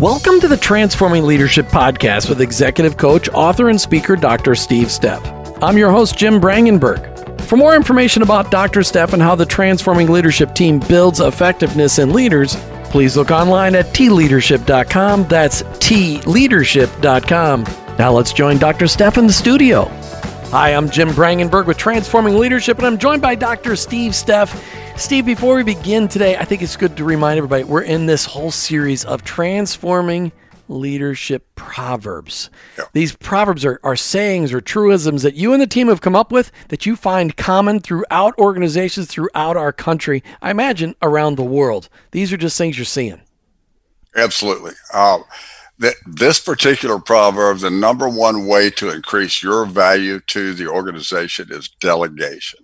Welcome to the Transforming Leadership Podcast with executive coach, author, and speaker Dr. Steve Steff. I'm your host, Jim Brangenberg. For more information about Dr. Steff and how the Transforming Leadership team builds effectiveness in leaders, please look online at tleadership.com. That's tleadership.com. Now let's join Dr. Steff in the studio. Hi, I'm Jim Brangenberg with Transforming Leadership, and I'm joined by Dr. Steve Steff. Steve, before we begin today, I think it's good to remind everybody we're in this whole series of transforming leadership proverbs. Yeah. These proverbs are, are sayings or truisms that you and the team have come up with that you find common throughout organizations throughout our country, I imagine around the world. These are just things you're seeing. Absolutely. Um, that this particular proverb, the number one way to increase your value to the organization is delegation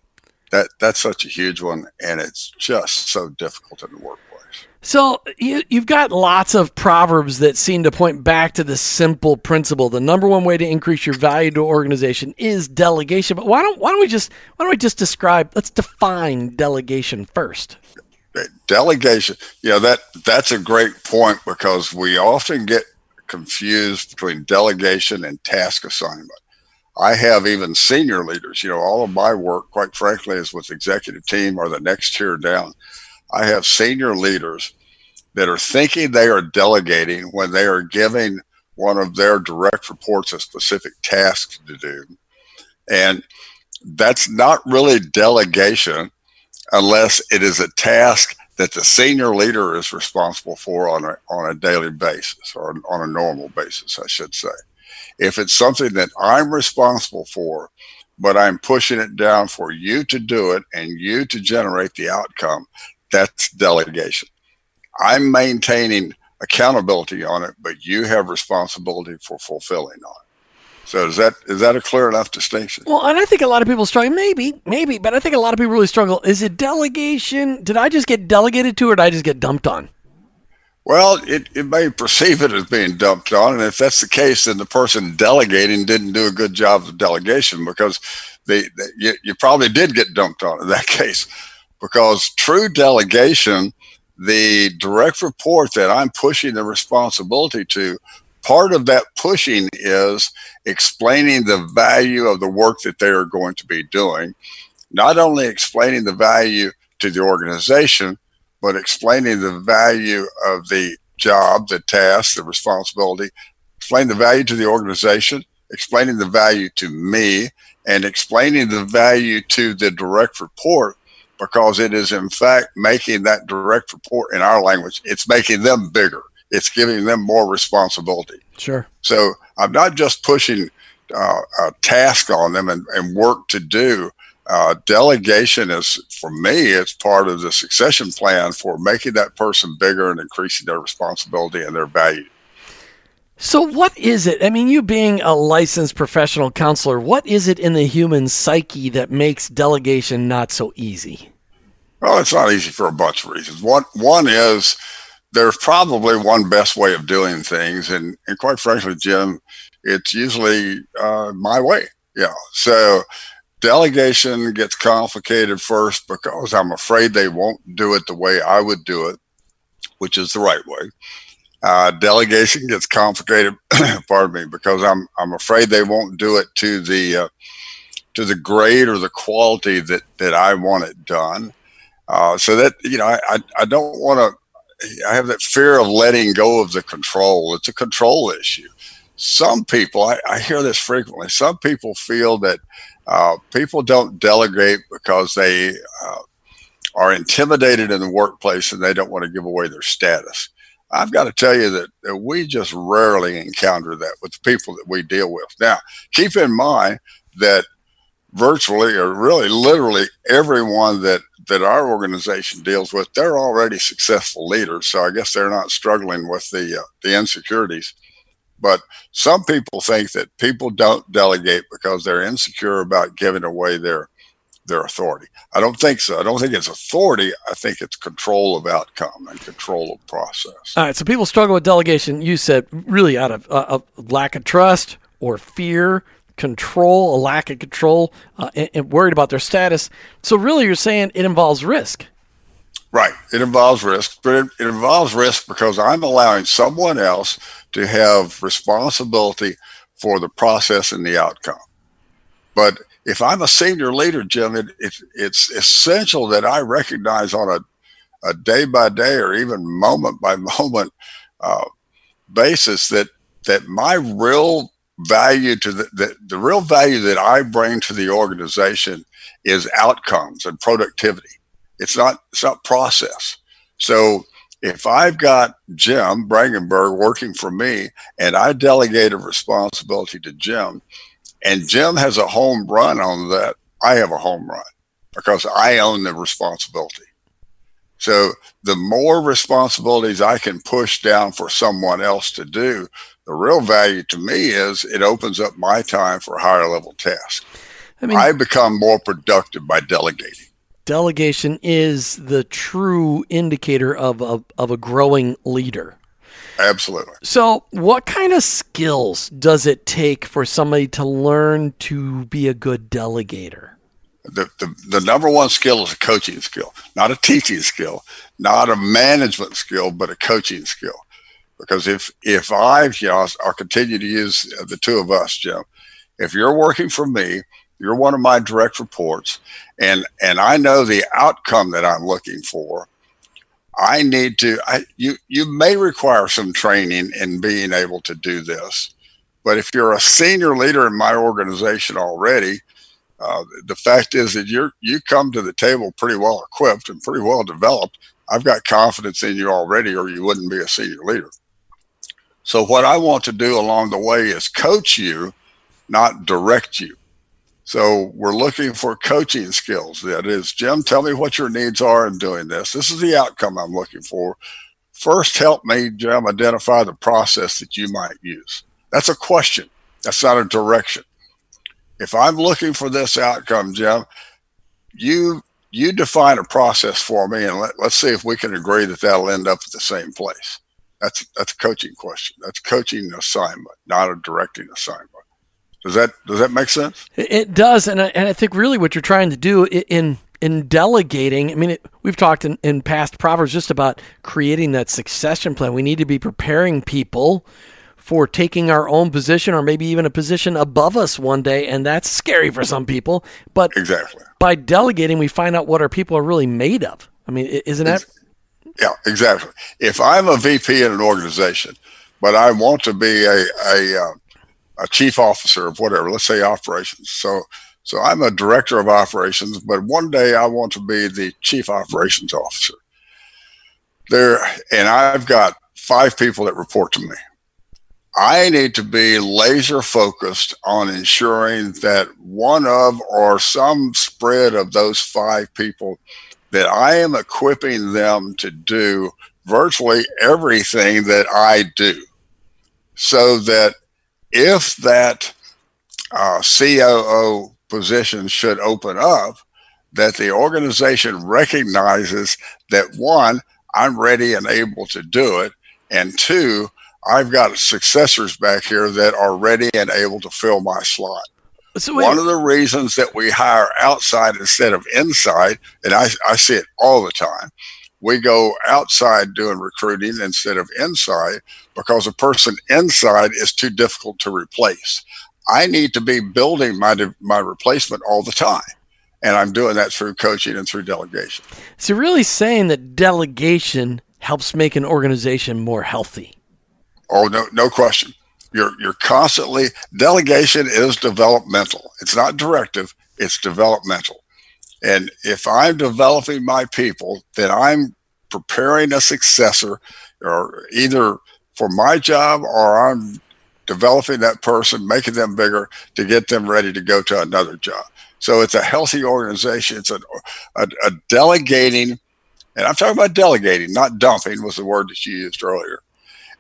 that that's such a huge one, and it's just so difficult in the workplace. So you, you've got lots of proverbs that seem to point back to the simple principle. The number one way to increase your value to organization is delegation. But why don't why don't we just why don't we just describe? Let's define delegation first. Uh, delegation, yeah, that that's a great point because we often get confused between delegation and task assignment. I have even senior leaders. You know, all of my work, quite frankly, is with executive team or the next tier down. I have senior leaders that are thinking they are delegating when they are giving one of their direct reports a specific task to do. And that's not really delegation unless it is a task that the senior leader is responsible for on a, on a daily basis or on a normal basis, I should say. If it's something that I'm responsible for, but I'm pushing it down for you to do it and you to generate the outcome, that's delegation. I'm maintaining accountability on it, but you have responsibility for fulfilling on it. So is that is that a clear enough distinction? Well, and I think a lot of people struggle. Maybe, maybe, but I think a lot of people really struggle. Is it delegation? Did I just get delegated to, or did I just get dumped on? Well, it, it may perceive it as being dumped on. And if that's the case, then the person delegating didn't do a good job of delegation because they, they you, you probably did get dumped on in that case. Because true delegation, the direct report that I'm pushing the responsibility to, part of that pushing is explaining the value of the work that they are going to be doing, not only explaining the value to the organization, but explaining the value of the job, the task, the responsibility, explain the value to the organization, explaining the value to me, and explaining the value to the direct report because it is in fact making that direct report in our language, it's making them bigger. It's giving them more responsibility. Sure. So I'm not just pushing uh, a task on them and, and work to do uh, delegation is for me it's part of the succession plan for making that person bigger and increasing their responsibility and their value. So what is it i mean you being a licensed professional counselor what is it in the human psyche that makes delegation not so easy? Well it's not easy for a bunch of reasons. One one is there's probably one best way of doing things and, and quite frankly jim it's usually uh, my way. Yeah. So Delegation gets complicated first because I'm afraid they won't do it the way I would do it, which is the right way. Uh, delegation gets complicated, pardon me, because I'm I'm afraid they won't do it to the uh, to the grade or the quality that that I want it done. Uh, so that you know, I I, I don't want to. I have that fear of letting go of the control. It's a control issue. Some people, I, I hear this frequently. Some people feel that uh, people don't delegate because they uh, are intimidated in the workplace and they don't want to give away their status. I've got to tell you that, that we just rarely encounter that with the people that we deal with. Now, keep in mind that virtually or really literally everyone that that our organization deals with they're already successful leaders so i guess they're not struggling with the uh, the insecurities but some people think that people don't delegate because they're insecure about giving away their their authority. I don't think so. I don't think it's authority. I think it's control of outcome and control of process. All right. So people struggle with delegation. You said really out of uh, a lack of trust or fear, control, a lack of control, uh, and, and worried about their status. So really, you're saying it involves risk. Right. It involves risk, but it, it involves risk because I'm allowing someone else to have responsibility for the process and the outcome. But if I'm a senior leader, Jim, it, it, it's essential that I recognize on a, a day by day or even moment by moment uh, basis that that my real value to the, the, the real value that I bring to the organization is outcomes and productivity. It's not it's not process. So if I've got Jim Brangenberg working for me and I delegate a responsibility to Jim and Jim has a home run on that, I have a home run because I own the responsibility. So the more responsibilities I can push down for someone else to do, the real value to me is it opens up my time for higher level tasks. I mean, I become more productive by delegating. Delegation is the true indicator of a, of a growing leader. Absolutely. So, what kind of skills does it take for somebody to learn to be a good delegator? The, the, the number one skill is a coaching skill, not a teaching skill, not a management skill, but a coaching skill. Because if if I, you know, I'll continue to use the two of us, Jim. If you're working for me, you're one of my direct reports, and and I know the outcome that I'm looking for. I need to. I, you you may require some training in being able to do this, but if you're a senior leader in my organization already, uh, the fact is that you you come to the table pretty well equipped and pretty well developed. I've got confidence in you already, or you wouldn't be a senior leader. So what I want to do along the way is coach you, not direct you. So we're looking for coaching skills. That is, Jim, tell me what your needs are in doing this. This is the outcome I'm looking for. First, help me, Jim, identify the process that you might use. That's a question. That's not a direction. If I'm looking for this outcome, Jim, you you define a process for me, and let, let's see if we can agree that that'll end up at the same place. That's that's a coaching question. That's coaching assignment, not a directing assignment. Does that does that make sense? It does, and I, and I think really what you're trying to do in in delegating. I mean, it, we've talked in, in past proverbs just about creating that succession plan. We need to be preparing people for taking our own position or maybe even a position above us one day, and that's scary for some people. But exactly by delegating, we find out what our people are really made of. I mean, isn't that? Yeah, exactly. If I'm a VP in an organization, but I want to be a, a uh, a chief officer of whatever, let's say operations. So, so I'm a director of operations, but one day I want to be the chief operations officer. There, and I've got five people that report to me. I need to be laser focused on ensuring that one of or some spread of those five people that I am equipping them to do virtually everything that I do so that if that uh, COO position should open up, that the organization recognizes that one, I'm ready and able to do it, and two, I've got successors back here that are ready and able to fill my slot. So One of the reasons that we hire outside instead of inside, and I, I see it all the time, we go outside doing recruiting instead of inside because a person inside is too difficult to replace. I need to be building my my replacement all the time. And I'm doing that through coaching and through delegation. So you're really saying that delegation helps make an organization more healthy. Oh no, no question. You're you're constantly delegation is developmental. It's not directive, it's developmental. And if I'm developing my people, then I'm preparing a successor or either for my job or I'm developing that person, making them bigger to get them ready to go to another job. So it's a healthy organization. It's a, a, a delegating, and I'm talking about delegating, not dumping was the word that you used earlier.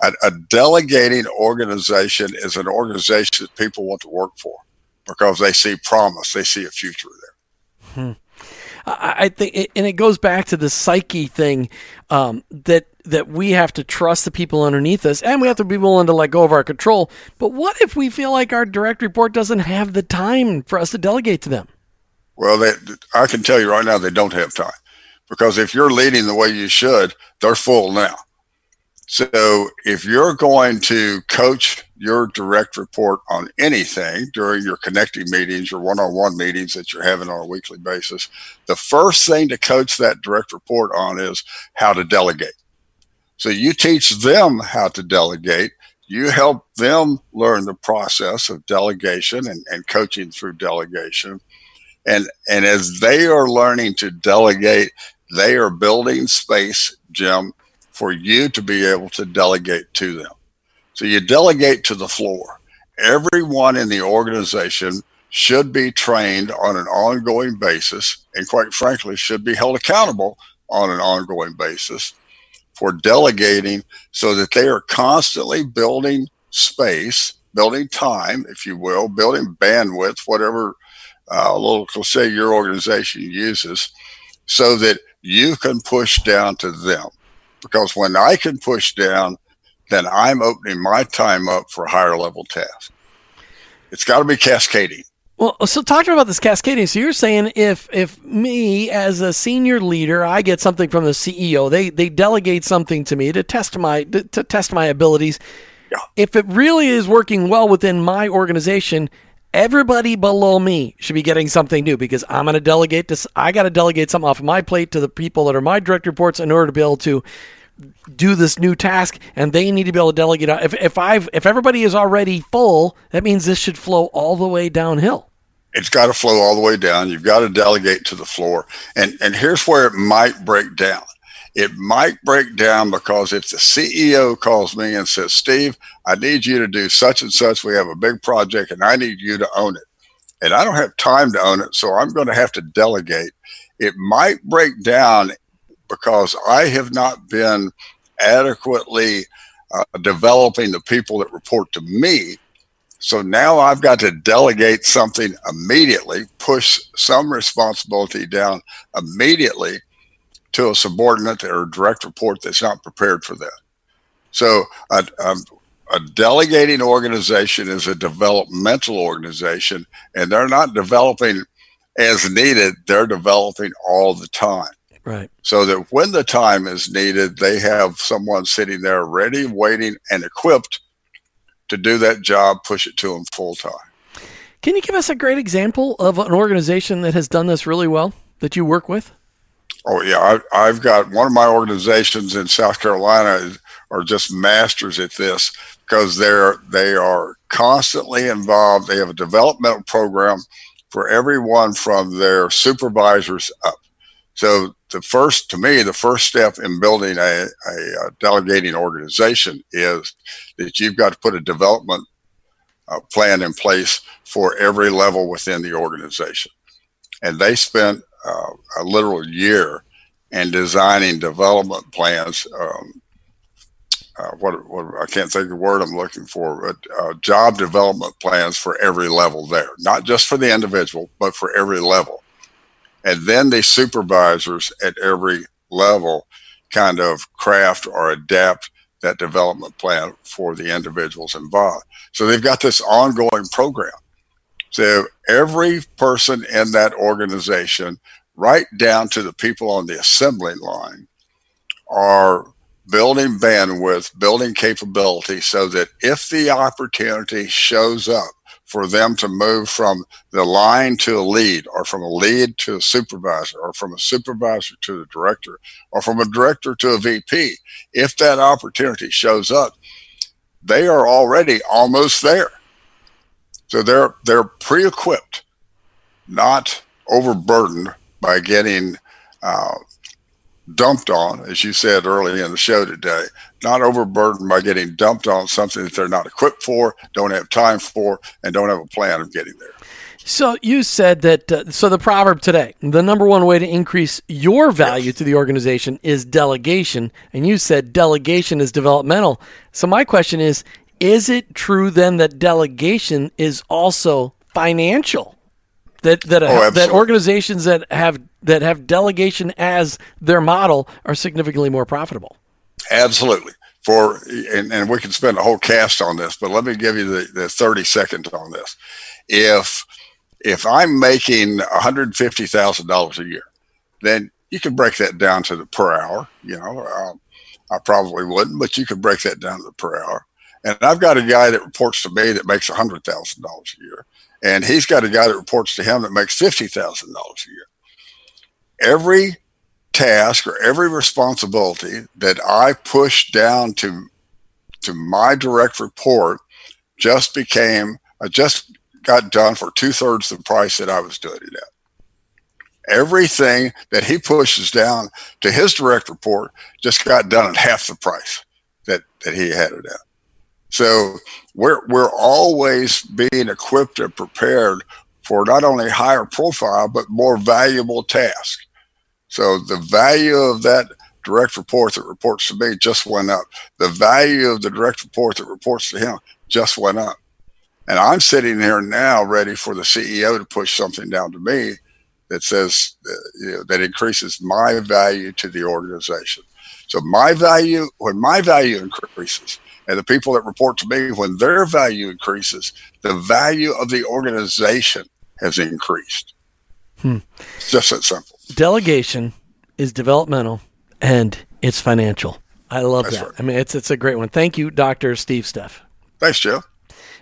A, a, delegating organization is an organization that people want to work for because they see promise, they see a future there. Hmm. I think, it, and it goes back to the psyche thing um, that that we have to trust the people underneath us, and we have to be willing to let go of our control. But what if we feel like our direct report doesn't have the time for us to delegate to them? Well, they, I can tell you right now, they don't have time because if you're leading the way you should, they're full now. So if you're going to coach your direct report on anything during your connecting meetings, your one-on-one meetings that you're having on a weekly basis, the first thing to coach that direct report on is how to delegate. So you teach them how to delegate. You help them learn the process of delegation and, and coaching through delegation. And, and as they are learning to delegate, they are building space, Jim, for you to be able to delegate to them. So you delegate to the floor. Everyone in the organization should be trained on an ongoing basis and quite frankly should be held accountable on an ongoing basis for delegating so that they are constantly building space, building time, if you will, building bandwidth, whatever uh, little cliche your organization uses, so that you can push down to them because when I can push down, then I'm opening my time up for higher level tasks. It's got to be cascading. Well, so talk to me about this cascading. So you're saying if if me as a senior leader, I get something from the CEO, they they delegate something to me to test my to, to test my abilities. Yeah. If it really is working well within my organization, everybody below me should be getting something new because I'm going to delegate this. I got to delegate something off of my plate to the people that are my direct reports in order to be able to do this new task and they need to be able to delegate. If, if I've, if everybody is already full, that means this should flow all the way downhill. It's got to flow all the way down. You've got to delegate to the floor. And, and here's where it might break down. It might break down because if the CEO calls me and says, Steve, I need you to do such and such, we have a big project and I need you to own it. And I don't have time to own it, so I'm going to have to delegate. It might break down because I have not been adequately uh, developing the people that report to me. So now I've got to delegate something immediately, push some responsibility down immediately to a subordinate or a direct report that's not prepared for that. So a, a, a, delegating organization is a developmental organization, and they're not developing as needed, they're developing all the time. Right. So that when the time is needed, they have someone sitting there ready, waiting, and equipped to do that job, push it to them full time. Can you give us a great example of an organization that has done this really well that you work with? Oh yeah, I, have got one of my organizations in South Carolina are just masters at this because they're they are constantly involved. They have a developmental program for everyone from their supervisors up. So the first, to me, the first step in building a, a, a delegating organization is that you've got to put a development uh, plan in place for every level within the organization. And they spent uh, a literal year in designing development plans. Um, uh, what, what, I can't think of the word I'm looking for, but uh, job development plans for every level there, not just for the individual, but for every level. And then the supervisors at every level kind of craft or adapt that development plan for the individuals involved. So they've got this ongoing program. So every person in that organization, right down to the people on the assembly line, are building bandwidth, building capability so that if the opportunity shows up for them to move from the line to a lead or from a lead to a supervisor or from a supervisor to a director or from a director to a VP, if that opportunity shows up, they are already almost there. So they're they're pre-equipped, not overburdened by getting uh, dumped on, as you said early in the show today, not overburdened by getting dumped on something that they're not equipped for, don't have time for, and don't have a plan of getting there. So you said that. Uh, so the proverb today, the number one way to increase your value yes. to the organization is delegation, and you said delegation is developmental. So my question is: is it true then that delegation is also financial? That that oh, that organizations that have that have delegation as their model are significantly more profitable. Absolutely. For and, and we can spend a whole cast on this, but let me give you the, the 30 seconds on this. If if I'm making $150,000 a year, then you can break that down to the per hour. You know, um, I probably wouldn't, but you could break that down to the per hour. And I've got a guy that reports to me that makes hundred thousand dollars a year, and he's got a guy that reports to him that makes fifty thousand dollars a year. Every task or every responsibility that I push down to to my direct report just became I just got done for two thirds the price that I was doing it at everything that he pushes down to his direct report just got done at half the price that, that he had it at. So we're, we're always being equipped and prepared for not only higher profile, but more valuable tasks. So the value of that direct report that reports to me just went up. The value of the direct report that reports to him just went up. And I'm sitting here now ready for the CEO to push something down to me that says uh, you know, that increases my value to the organization. So my value, when my value increases, and the people that report to me, when their value increases, the value of the organization has increased. Hmm. It's just that simple. Delegation is developmental and it's financial. I love That's that. Right. I mean, it's it's a great one. Thank you, Dr. Steve Steff. Thanks, Joe.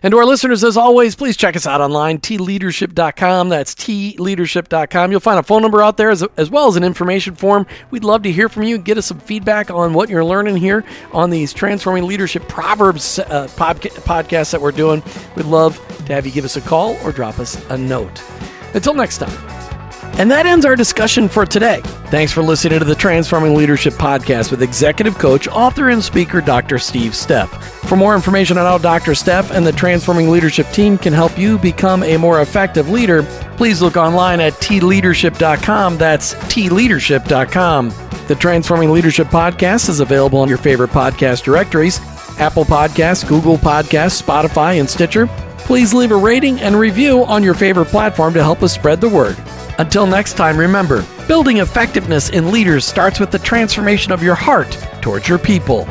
And to our listeners, as always, please check us out online, tleadership.com. That's tleadership.com. You'll find a phone number out there as, as well as an information form. We'd love to hear from you. Get us some feedback on what you're learning here on these Transforming Leadership Proverbs uh, podca- podcasts that we're doing. We'd love to have you give us a call or drop us a note. Until next time. And that ends our discussion for today. Thanks for listening to the Transforming Leadership Podcast with executive coach, author, and speaker Dr. Steve Steff. For more information on how Dr. Steff and the Transforming Leadership team can help you become a more effective leader, please look online at tleadership.com. That's tleadership.com. The Transforming Leadership Podcast is available on your favorite podcast directories Apple Podcasts, Google Podcasts, Spotify, and Stitcher. Please leave a rating and review on your favorite platform to help us spread the word. Until next time, remember building effectiveness in leaders starts with the transformation of your heart towards your people.